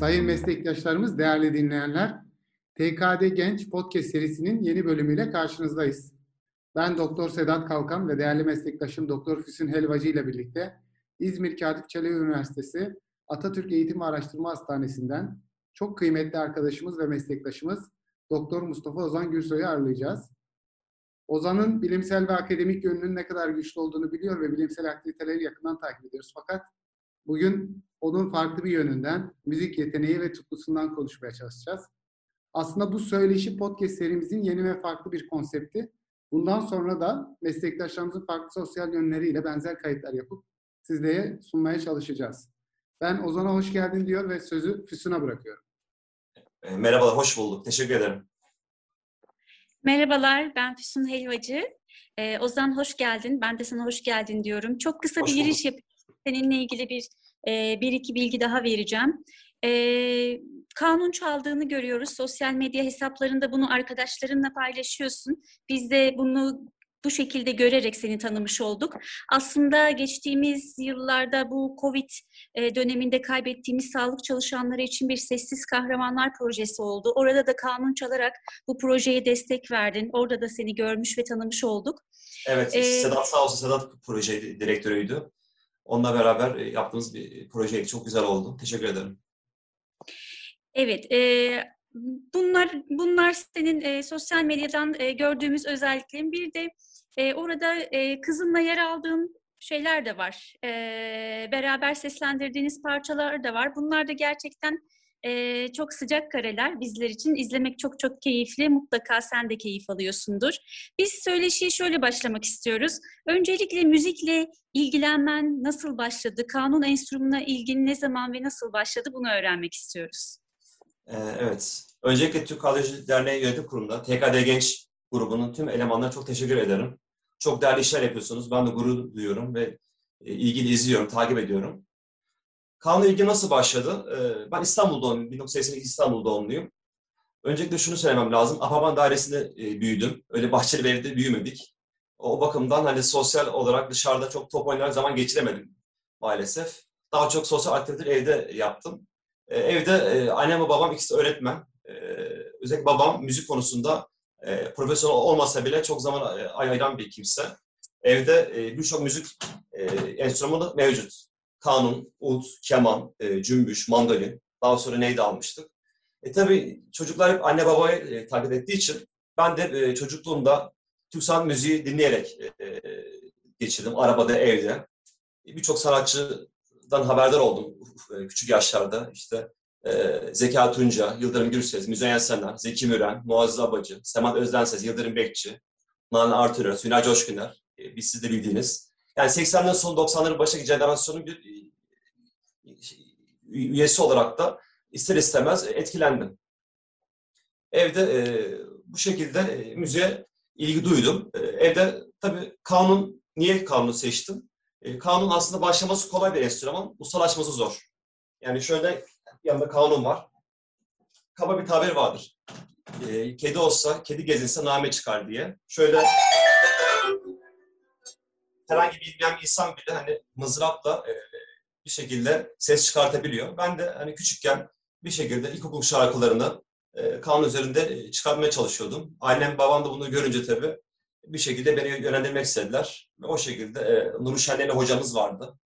Sayın meslektaşlarımız, değerli dinleyenler, TKD Genç Podcast serisinin yeni bölümüyle karşınızdayız. Ben Doktor Sedat Kalkan ve değerli meslektaşım Doktor Füsun Helvacı ile birlikte İzmir Katip Çelebi Üniversitesi Atatürk Eğitim Araştırma Hastanesi'nden çok kıymetli arkadaşımız ve meslektaşımız Doktor Mustafa Ozan Gürsoy'u ağırlayacağız. Ozan'ın bilimsel ve akademik yönünün ne kadar güçlü olduğunu biliyor ve bilimsel aktiviteleri yakından takip ediyoruz. Fakat bugün onun farklı bir yönünden, müzik yeteneği ve tutkusundan konuşmaya çalışacağız. Aslında bu söyleşi podcast serimizin yeni ve farklı bir konsepti. Bundan sonra da meslektaşlarımızın farklı sosyal yönleriyle benzer kayıtlar yapıp sizlere sunmaya çalışacağız. Ben Ozan'a hoş geldin diyor ve sözü Füsun'a bırakıyorum. E, Merhabalar, hoş bulduk. Teşekkür ederim. Merhabalar, ben Füsun Helvacı. Ee, Ozan hoş geldin. Ben de sana hoş geldin diyorum. Çok kısa Hoş bir giriş yapayım. Seninle ilgili bir e, bir iki bilgi daha vereceğim. E, kanun çaldığını görüyoruz. Sosyal medya hesaplarında bunu arkadaşlarınla paylaşıyorsun. Biz de bunu bu şekilde görerek seni tanımış olduk. Aslında geçtiğimiz yıllarda bu Covid e, döneminde kaybettiğimiz sağlık çalışanları için bir sessiz kahramanlar projesi oldu. Orada da kanun çalarak bu projeye destek verdin. Orada da seni görmüş ve tanımış olduk. Evet, Ee, Sedat sağ olsun, Sedat proje direktörüydü. Onunla beraber e, yaptığımız bir projeydi. Çok güzel oldu. Teşekkür ederim. Evet, e, bunlar bunlar senin e, sosyal medyadan e, gördüğümüz özelliklerin. Bir de e, orada e, kızınla yer aldığın şeyler de var. E, beraber seslendirdiğiniz parçalar da var. Bunlar da gerçekten e, çok sıcak kareler bizler için. izlemek çok çok keyifli. Mutlaka sen de keyif alıyorsundur. Biz söyleşiye şöyle başlamak istiyoruz. Öncelikle müzikle ilgilenmen nasıl başladı? Kanun enstrümanına ilgin ne zaman ve nasıl başladı? Bunu öğrenmek istiyoruz. Ee, evet. Öncelikle Türk Radyoloji Derneği Yönetim Kurulu'nda TKD Genç grubunun tüm elemanlarına çok teşekkür ederim. Çok değerli işler yapıyorsunuz. Ben de gurur duyuyorum ve ilgili izliyorum, takip ediyorum. Kanunla ilgi nasıl başladı? Ee, ben İstanbul doğumluyum. 1982 İstanbul doğumluyum. Öncelikle şunu söylemem lazım. Apartman dairesinde e, büyüdüm. Öyle bahçeli bir evde büyümedik. O bakımdan hani sosyal olarak dışarıda çok top oynayarak zaman geçiremedim maalesef. Daha çok sosyal aktiviteleri evde yaptım. E, evde e, annem ve babam ikisi öğretmen. E, özellikle babam müzik konusunda profesyonel olmasa bile çok zaman ayıran bir kimse. Evde birçok müzik enstrümanı mevcut. Kanun, ud, keman, e, cümbüş, mandolin. Daha sonra neydi almıştık. E tabii çocuklar hep anne babayı e, takip ettiği için ben de e, çocukluğumda Türk sanat müziği dinleyerek e, geçirdim. Arabada, evde. E, Birçok sanatçıdan haberdar oldum e, küçük yaşlarda. İşte e, Zeka Tunca, Yıldırım Gürses, Müzeyyen Senar, Zeki Müren, Muazzez Abacı, Semat Özdenses, Yıldırım Bekçi, Nane Artürö, Sünay Coşkuner. E, biz siz de bildiğiniz. Yani 80'lerin sonu 90'ların başındaki jenerasyonun bir e, üyesi olarak da ister istemez etkilendim. Evde e, bu şekilde e, müziğe ilgi duydum. E, evde tabii kanun, niye kanunu seçtim? E, kanun aslında başlaması kolay bir enstrüman, ustalaşması zor. Yani şöyle yanında kanun var. Kaba bir tabir vardır. E, kedi olsa, kedi gezinse name çıkar diye. Şöyle herhangi bilmeyen bir insan bile hani mızrapla e, bir şekilde ses çıkartabiliyor. Ben de hani küçükken bir şekilde ilkokul şarkılarını e, kanun üzerinde e, çıkartmaya çalışıyordum. Annem babam da bunu görünce tabii bir şekilde beni yönlendirmek istediler. Ve o şekilde e, Nuri Şenler'le hocamız vardı.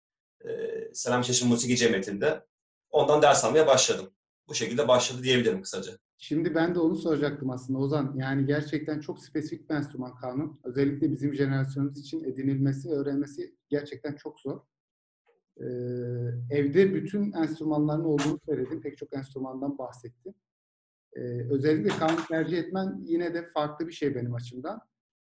E, Selam Şaşın Musiki Cemiyeti'nde. Ondan ders almaya başladım. Bu şekilde başladı diyebilirim kısaca. Şimdi ben de onu soracaktım aslında Ozan. Yani gerçekten çok spesifik bir enstrüman kanun. Özellikle bizim jenerasyonumuz için edinilmesi öğrenmesi gerçekten çok zor. Ee, evde bütün enstrümanların olduğunu söyledim. Pek çok enstrümandan bahsettim. Ee, özellikle kanun tercih etmen yine de farklı bir şey benim açımdan.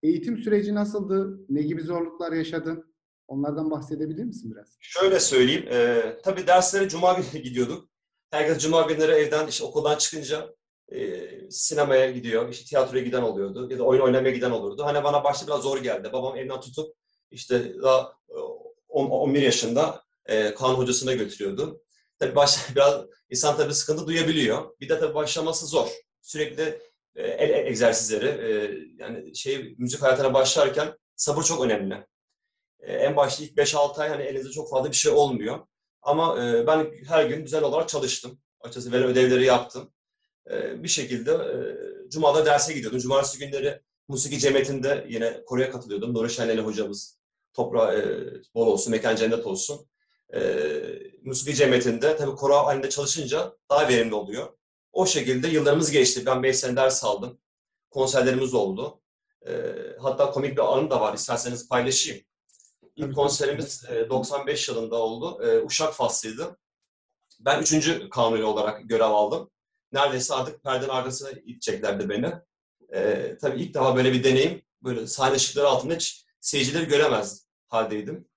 Eğitim süreci nasıldı? Ne gibi zorluklar yaşadın? Onlardan bahsedebilir misin biraz? Şöyle söyleyeyim. E, tabii derslere cuma günü gidiyorduk. Herkes cuma günleri evden işte okuldan çıkınca e, sinemaya gidiyor, işte tiyatroya giden oluyordu ya da oyun oynamaya giden olurdu. Hani bana başta biraz zor geldi. Babam elinden tutup işte daha e, 10, 11 yaşında e, kanun hocasına götürüyordu. Tabii baş, biraz insan tabii sıkıntı duyabiliyor. Bir de tabii başlaması zor. Sürekli e, el egzersizleri, e, yani şey müzik hayatına başlarken sabır çok önemli. E, en başta ilk 5-6 ay hani elinizde çok fazla bir şey olmuyor. Ama e, ben her gün düzenli olarak çalıştım. Açıkçası verilen ödevleri yaptım. E, bir şekilde e, Cuma'da derse gidiyordum. Cumartesi günleri musiki cemiyetinde yine koroya katılıyordum. Nuri Şenleli hocamız. Toprağı e, bol olsun, mekan cennet olsun. E, musiki cemiyetinde tabii koro halinde çalışınca daha verimli oluyor. O şekilde yıllarımız geçti. Ben 5 sene ders aldım. Konserlerimiz oldu. E, hatta komik bir anım da var. İsterseniz paylaşayım. İlk konserimiz e, 95 yılında oldu. E, Uşak faslıydı. Ben üçüncü kanuni olarak görev aldım. Neredeyse artık perdenin arkasına iteceklerdi beni. E, tabii ilk defa böyle bir deneyim. Böyle sahne ışıkları altında hiç seyircileri göremez haldeydim.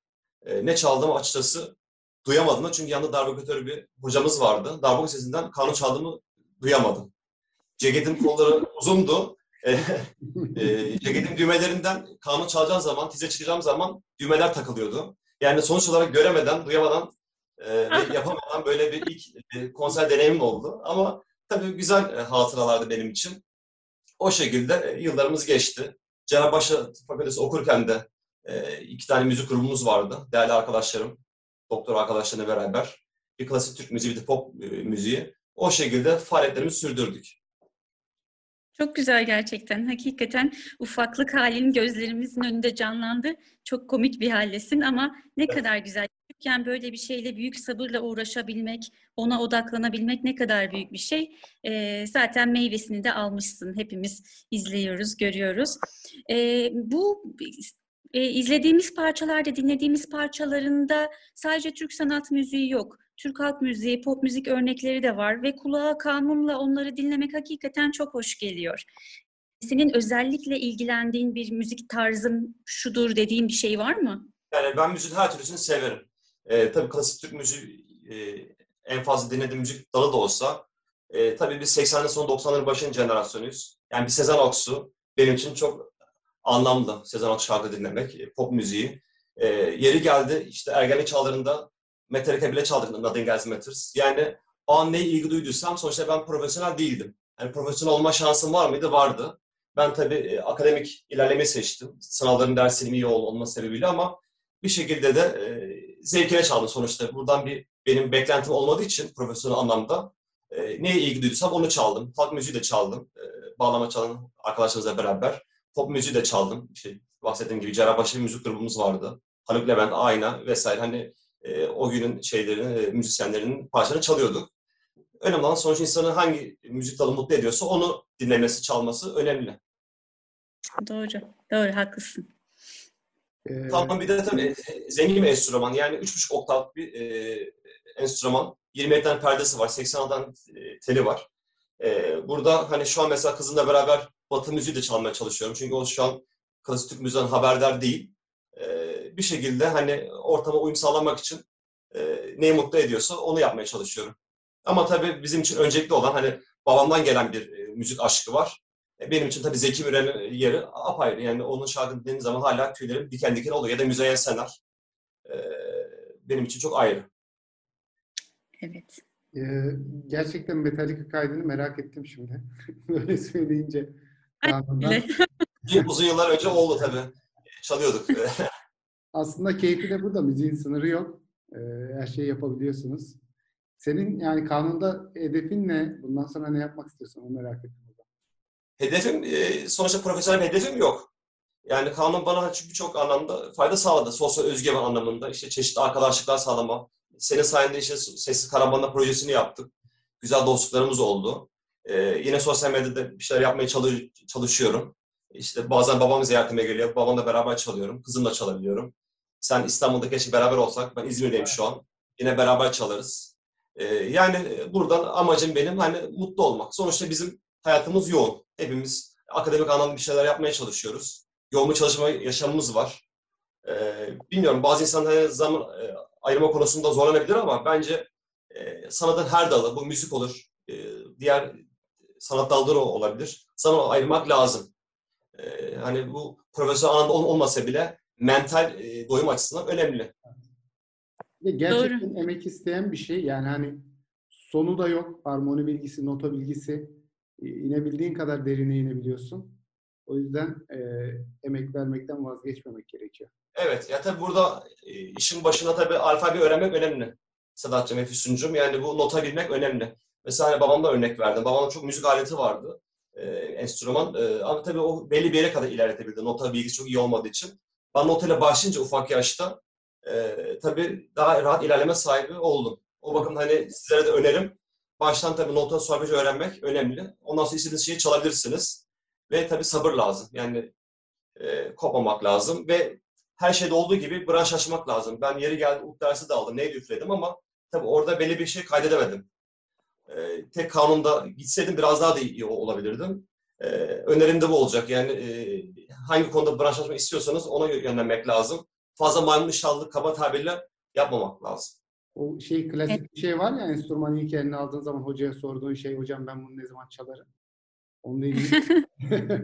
E, ne çaldığımı açıkçası duyamadım da çünkü yanında darbukatör bir hocamız vardı. Darbuka sesinden kanun çaldığımı duyamadım. Ceketin kolları uzundu. E, e, ceketin düğmelerinden kanun çalacağım zaman, tize çıkacağım zaman düğmeler takılıyordu. Yani sonuç olarak göremeden, duyamadan e, yapamadan böyle bir ilk e, konser deneyimim oldu. Ama tabii güzel e, hatıralardı benim için. O şekilde e, yıllarımız geçti. Cerrahpaşa Fakültesi okurken de e, iki tane müzik grubumuz vardı. Değerli arkadaşlarım, doktor arkadaşlarımla beraber. Bir klasik Türk müziği, bir de pop müziği. O şekilde faaliyetlerimizi sürdürdük. Çok güzel gerçekten. Hakikaten ufaklık halin gözlerimizin önünde canlandı. Çok komik bir hallesin ama ne kadar güzel. Küçükken böyle bir şeyle büyük sabırla uğraşabilmek, ona odaklanabilmek ne kadar büyük bir şey. Ee, zaten meyvesini de almışsın. Hepimiz izliyoruz, görüyoruz. Ee, bu e, izlediğimiz parçalarda, dinlediğimiz parçalarında sadece Türk sanat müziği yok. Türk halk müziği, pop müzik örnekleri de var ve kulağa kanunla onları dinlemek hakikaten çok hoş geliyor. Senin özellikle ilgilendiğin bir müzik tarzım şudur dediğin bir şey var mı? Yani ben müziğin her türlüsünü severim. Ee, tabii klasik Türk müziği e, en fazla dinlediğim müzik dalı da olsa e, tabii biz 80'lerin sonu 90'ların başının jenerasyonuyuz. Yani bir Sezen Aksu benim için çok anlamlı Sezen Aksu şarkı dinlemek, e, pop müziği. E, yeri geldi işte ergenlik çağlarında Metallica bile çaldık Nothing Else Matters. Yani o an neye ilgi duyduysam sonuçta ben profesyonel değildim. Yani profesyonel olma şansım var mıydı? Vardı. Ben tabii e, akademik ilerlemeyi seçtim. Sınavların derslerim iyi ol- olma sebebiyle ama bir şekilde de e, zevkine çaldım sonuçta. Buradan bir benim beklentim olmadığı için profesyonel anlamda e, neye ilgi duyduysam onu çaldım. Halk müziği de çaldım. E, bağlama çalan arkadaşlarımızla beraber. Pop müziği de çaldım. İşte bahsettiğim gibi Cerrahpaşa bir müzik grubumuz vardı. Haluk Levent, Ayna vesaire. Hani e, o günün şeylerini, e, müzisyenlerinin parçalarını çalıyorduk. Önemli olan sonuç insanı hangi müzik dalı mutlu ediyorsa onu dinlemesi, çalması önemli. Doğru, doğru, haklısın. Ee, Tamam bir de tabii e, zengin bir enstrüman. Yani 3,5 oktav bir e, enstrüman. 20 tane perdesi var, 80 tane teli var. E, burada hani şu an mesela kızımla beraber Batı müziği de çalmaya çalışıyorum. Çünkü o şu an klasik Türk müziğinden haberdar değil. E, bir şekilde hani ortama uyum sağlamak için e, neyi mutlu ediyorsa onu yapmaya çalışıyorum. Ama tabii bizim için öncelikli olan hani babamdan gelen bir e, müzik aşkı var. E, Benim için tabii Zeki Müren'in yeri apayrı. Yani onun şarkı dinlediğim zaman hala tüylerim diken diken oluyor. Ya da Müzeyyen Senar. E, Benim için çok ayrı. Evet. e, gerçekten Metallica kaydını merak ettim şimdi. Böyle söyleyince. Uzun yıllar önce oldu tabii. Çalıyorduk. Aslında keyfi de burada. Müziğin sınırı yok. Ee, her şeyi yapabiliyorsunuz. Senin yani kanunda hedefin ne? Bundan sonra ne yapmak istiyorsun? Onu merak ettim. Hedefim, e, sonuçta profesyonel bir hedefim yok. Yani kanun bana çünkü birçok anlamda fayda sağladı. Sosyal özgüven anlamında. işte çeşitli arkadaşlıklar sağlama. Senin sayende işte Sessiz Karaman'da projesini yaptık. Güzel dostluklarımız oldu. Ee, yine sosyal medyada bir şeyler yapmaya çalış- çalışıyorum. İşte bazen babam ziyaretime geliyor. Babamla beraber çalıyorum. Kızımla çalabiliyorum. Sen İstanbul'da keşke beraber olsak. Ben İzmir'deyim şu an. Yine beraber çalarız. Ee, yani buradan amacım benim hani mutlu olmak. Sonuçta bizim hayatımız yoğun. Hepimiz akademik anlamda bir şeyler yapmaya çalışıyoruz. Yoğun bir çalışma yaşamımız var. Ee, bilmiyorum bazı insanlar zaman e, ayırma konusunda zorlanabilir ama bence e, sanatın her dalı, bu müzik olur, e, diğer sanat dalları olabilir. Sana ayırmak lazım. E, hani bu profesyonel anlamda ol- olmasa bile mental e, doyum açısından önemli. Ve gerçekten emek isteyen bir şey. Yani hani sonu da yok. Harmoni bilgisi, nota bilgisi. İnebildiğin kadar derine inebiliyorsun. O yüzden e, emek vermekten vazgeçmemek gerekiyor. Evet, ya tabii burada e, işin başına tabii alfabe öğrenmek önemli. Sedat'cığım Füsun'cum. Yani bu nota bilmek önemli. Mesela hani babamda örnek verdim. Babamın çok müzik aleti vardı. E, enstrüman. E, ama tabii o belli bir yere kadar ilerletebildi. Nota bilgisi çok iyi olmadığı için. Ben notayla başlayınca ufak yaşta e, tabii daha rahat ilerleme sahibi oldum. O bakımdan hani sizlere de önerim. Baştan tabii nota solfej öğrenmek önemli. Ondan sonra istediğiniz şeyi çalabilirsiniz. Ve tabii sabır lazım. Yani e, kopmamak lazım ve her şeyde olduğu gibi branş açmak lazım. Ben yeri geldi ut dersi de aldım, neydi üfledim ama tabii orada belli bir şey kaydedemedim. E, tek kanunda gitseydim biraz daha da iyi olabilirdim. E, önerim de bu olacak. Yani e, hangi konuda branş açmak istiyorsanız ona yönlenmek lazım. Fazla maymun iştahlı kaba tabirle yapmamak lazım. O şey klasik bir şey var ya enstrümanı ilk eline aldığın zaman hocaya sorduğun şey hocam ben bunu ne zaman çalarım? Onunla ilgili.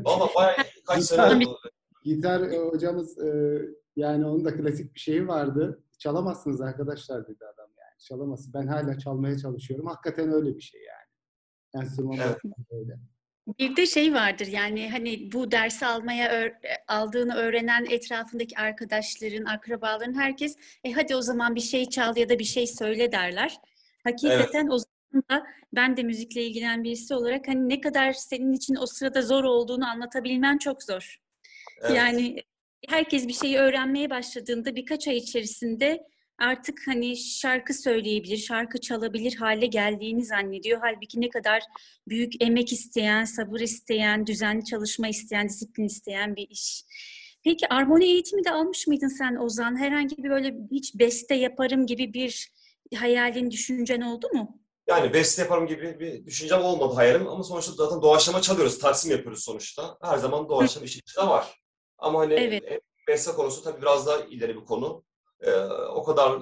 Valla bayağı kaç sene Gitar- oldu. Gitar e, hocamız e, yani onun da klasik bir şeyi vardı. Çalamazsınız arkadaşlar dedi adam yani. Çalamazsın. Ben hala çalmaya çalışıyorum. Hakikaten öyle bir şey yani. Enstrüman Evet. öyle. Bir de şey vardır yani hani bu dersi almaya öğ- aldığını öğrenen etrafındaki arkadaşların, akrabaların herkes e hadi o zaman bir şey çal ya da bir şey söyle derler. Hakikaten o zaman da ben de müzikle ilgilenen birisi olarak hani ne kadar senin için o sırada zor olduğunu anlatabilmen çok zor. Evet. Yani herkes bir şeyi öğrenmeye başladığında birkaç ay içerisinde artık hani şarkı söyleyebilir, şarkı çalabilir hale geldiğini zannediyor. Halbuki ne kadar büyük emek isteyen, sabır isteyen, düzenli çalışma isteyen, disiplin isteyen bir iş. Peki armoni eğitimi de almış mıydın sen Ozan? Herhangi bir böyle hiç beste yaparım gibi bir hayalin, düşüncen oldu mu? Yani beste yaparım gibi bir düşüncem olmadı hayalim ama sonuçta zaten doğaçlama çalıyoruz, taksim yapıyoruz sonuçta. Her zaman doğaçlama işi içinde var. Ama hani Evet. e, beste konusu tabii biraz daha ileri bir konu. Ee, o kadar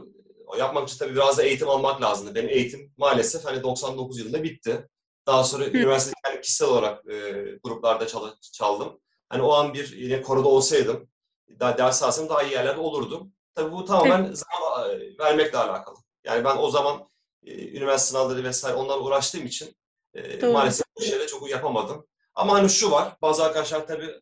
yapmak için tabii biraz da eğitim almak lazımdı. Benim eğitim maalesef hani 99 yılında bitti. Daha sonra üniversitede kendi kişisel olarak e, gruplarda çal- çaldım. Hani o an bir yine koroda olsaydım, daha ders alsam daha iyi yerlerde olurdum. Tabii bu tamamen zaman e, vermekle alakalı. Yani ben o zaman e, üniversite sınavları vesaire onlarla uğraştığım için e, Doğru. maalesef bu şeyleri çok yapamadım. Ama hani şu var, bazı arkadaşlar tabii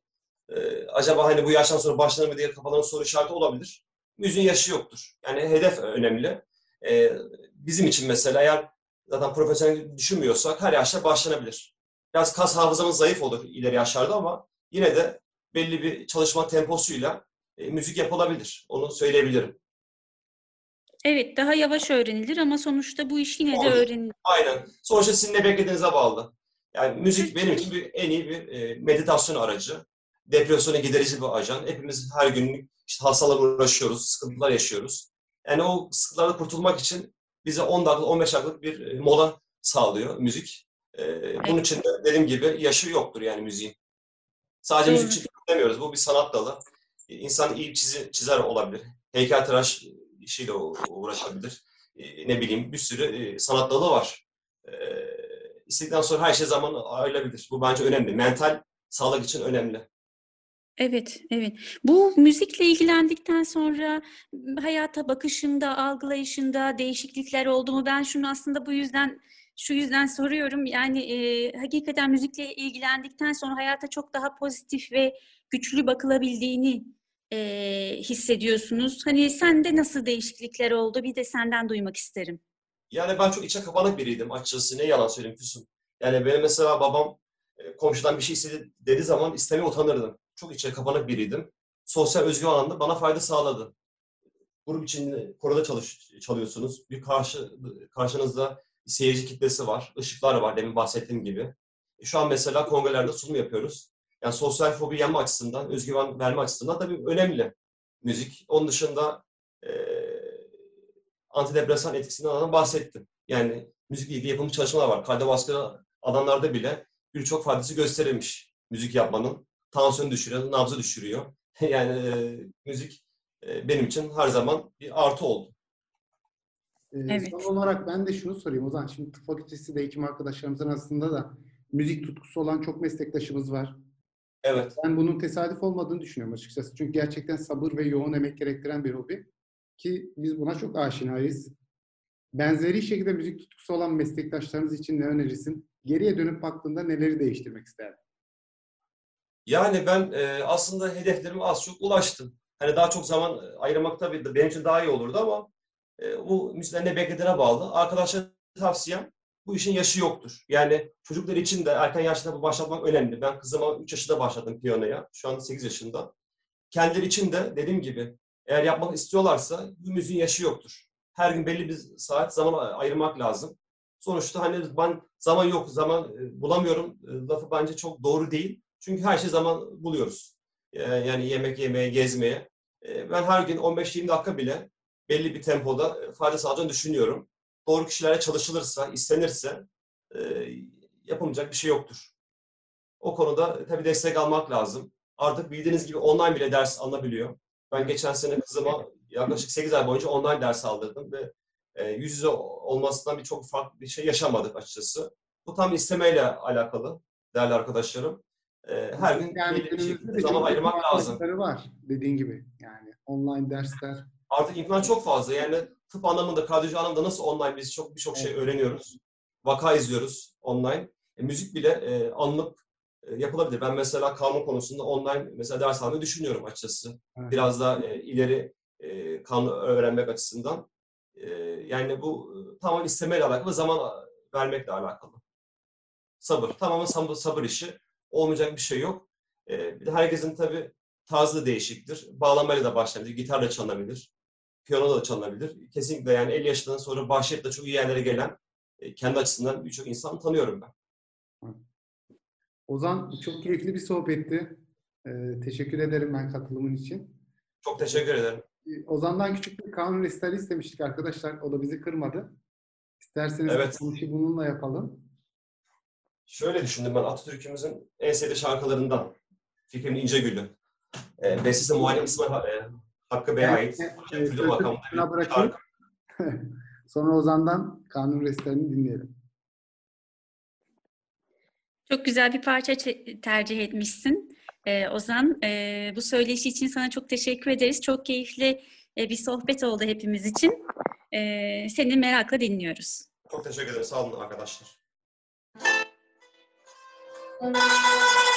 e, acaba hani bu yaştan sonra başlanır mı diye kafalarında soru işareti olabilir. Müziğin yaşı yoktur. Yani hedef önemli. E, bizim için mesela eğer zaten profesyonel düşünmüyorsak her yaşta başlanabilir. Biraz kas hafızamız zayıf olur ileri yaşlarda ama yine de belli bir çalışma temposuyla e, müzik yapılabilir. Onu söyleyebilirim. Evet, daha yavaş öğrenilir ama sonuçta bu iş yine de Olur. öğrenilir. Aynen. Sonuçta sizin ne beklediğinize bağlı. Yani müzik benim için bir, en iyi bir e, meditasyon aracı. Depresyona giderici bir ajan. Hepimiz her gün işte hastalarla uğraşıyoruz, sıkıntılar yaşıyoruz. Yani o sıkıntılardan kurtulmak için bize 10 dakika, 15 dakikalık bir e, mola sağlıyor müzik. E, bunun için de dediğim gibi yaşı yoktur yani müziğin. Sadece müzik için demiyoruz. Bu bir sanat dalı. E, İnsan iyi çizi, çizer olabilir. Heykeltıraş işiyle uğraşabilir. Ne bileyim bir sürü sanat dalı var. E, istedikten sonra her şey zamanla ayrılabilir. Bu bence önemli. Mental sağlık için önemli. Evet, evet. Bu müzikle ilgilendikten sonra hayata bakışında, algılayışında değişiklikler oldu mu? Ben şunu aslında bu yüzden şu yüzden soruyorum. Yani e, hakikaten müzikle ilgilendikten sonra hayata çok daha pozitif ve güçlü bakılabildiğini e, hissediyorsunuz. Hani sende nasıl değişiklikler oldu? Bir de senden duymak isterim. Yani ben çok içe kapanık biriydim açıkçası. Ne yalan söyleyeyim Füsun. Yani benim mesela babam komşudan bir şey istedi dediği zaman istemeye utanırdım. Çok içe kapanık biriydim. Sosyal özgüven anlamda bana fayda sağladı. Grup içinde koroda çalış, çalıyorsunuz. Bir karşı karşınızda seyirci kitlesi var. ışıklar var demin bahsettiğim gibi. E, Şu an mesela kongrelerde sunum yapıyoruz. Yani sosyal fobi yenme açısından, özgüven verme açısından tabii önemli müzik. Onun dışında e, antidepresan etkisinden bahsettim. Yani müzikle ilgili yapılmış çalışmalar var. Kardiyovasküler alanlarda bile birçok faydası gösterilmiş müzik yapmanın. Tansiyonu düşürüyor, nabzı düşürüyor. yani e, müzik e, benim için her zaman bir artı oldu. Ee, Evet. Son olarak ben de şunu sorayım. O zaman şimdi tıp fakültesi de hekim arkadaşlarımızın arasında da müzik tutkusu olan çok meslektaşımız var. Evet. Ben bunun tesadüf olmadığını düşünüyorum açıkçası. Çünkü gerçekten sabır ve yoğun emek gerektiren bir hobi. Ki biz buna çok aşinayız. Benzeri şekilde müzik tutkusu olan meslektaşlarımız için ne önerirsin? Geriye dönüp baktığında neleri değiştirmek isterdin? Yani ben e, aslında hedeflerime az çok ulaştım. Hani daha çok zaman e, ayırmak tabii benim için daha iyi olurdu ama e, bu müzikten ne beklediğine bağlı. Arkadaşlara tavsiyem bu işin yaşı yoktur. Yani çocuklar için de erken yaşta bu başlatmak önemli. Ben kızıma 3 yaşında başladım piyanoya. Şu anda 8 yaşında. Kendileri için de dediğim gibi eğer yapmak istiyorlarsa bu müziğin yaşı yoktur. Her gün belli bir saat zaman ayırmak lazım. Sonuçta hani ben zaman yok, zaman e, bulamıyorum e, lafı bence çok doğru değil. Çünkü her şey zaman buluyoruz. E, Yani yemek yemeye, gezmeye. E, Ben her gün 15-20 dakika bile belli bir tempoda e, fayda sağlayacağını düşünüyorum. Doğru kişilerle çalışılırsa, istenirse e, yapılmayacak bir şey yoktur. O konuda tabii destek almak lazım. Artık bildiğiniz gibi online bile ders alınabiliyor. Ben geçen sene kızıma yaklaşık 8 ay boyunca online ders aldırdım ve e, yüz yüze olmasından birçok farklı bir şey yaşamadık açıkçası. Bu tam istemeyle alakalı değerli arkadaşlarım. E, her gün Yani belli bir şekilde de zaman ayırmak lazım. var dediğin gibi. Yani online dersler. Artık imkan çok fazla. Yani tıp anlamında, kardiyoloji anlamında nasıl online biz çok birçok şey Evet. öğreniyoruz. Vaka izliyoruz online. E, müzik bile e, anlık e, yapılabilir. Ben mesela kanun konusunda online mesela ders almayı düşünüyorum açıkçası. Evet. Biraz daha e, ileri e, kanun öğrenmek açısından. E, yani bu e, tamamen istemeyle alakalı, zaman vermekle alakalı. Sabır. Tamamen sabır, sabır işi. Olmayacak bir şey yok. E, bir de herkesin tabii tarzı değişiktir. Bağlamayla da başlanabilir, gitarla çalınabilir, piyano da çalınabilir. Kesinlikle yani 50 yaşından sonra bahşetle çok iyi yerlere gelen, e, kendi açısından birçok insan tanıyorum ben. Ozan çok keyifli bir sohbetti. Ee, teşekkür ederim ben katılımın için. Çok teşekkür ederim. Ee, Ozan'dan küçük bir kanun restali istemiştik arkadaşlar. O da bizi kırmadı. İsterseniz Evet. konuşu bununla yapalım. Şöyle düşündüm ben Atatürk'ümüzün en sevdiği şarkılarından. Fikrimin İncegül'ü. E, bestesi Muharrem İsmail e, Hakkı Bey'e ait. Evet, makamında bir şarkı. Sonra Ozan'dan kanun restalini dinleyelim. Çok güzel bir parça tercih etmişsin e, Ozan. E, bu söyleşi için sana çok teşekkür ederiz. Çok keyifli e, bir sohbet oldu hepimiz için. E, seni merakla dinliyoruz. Çok teşekkür ederim. Sağ olun arkadaşlar. Música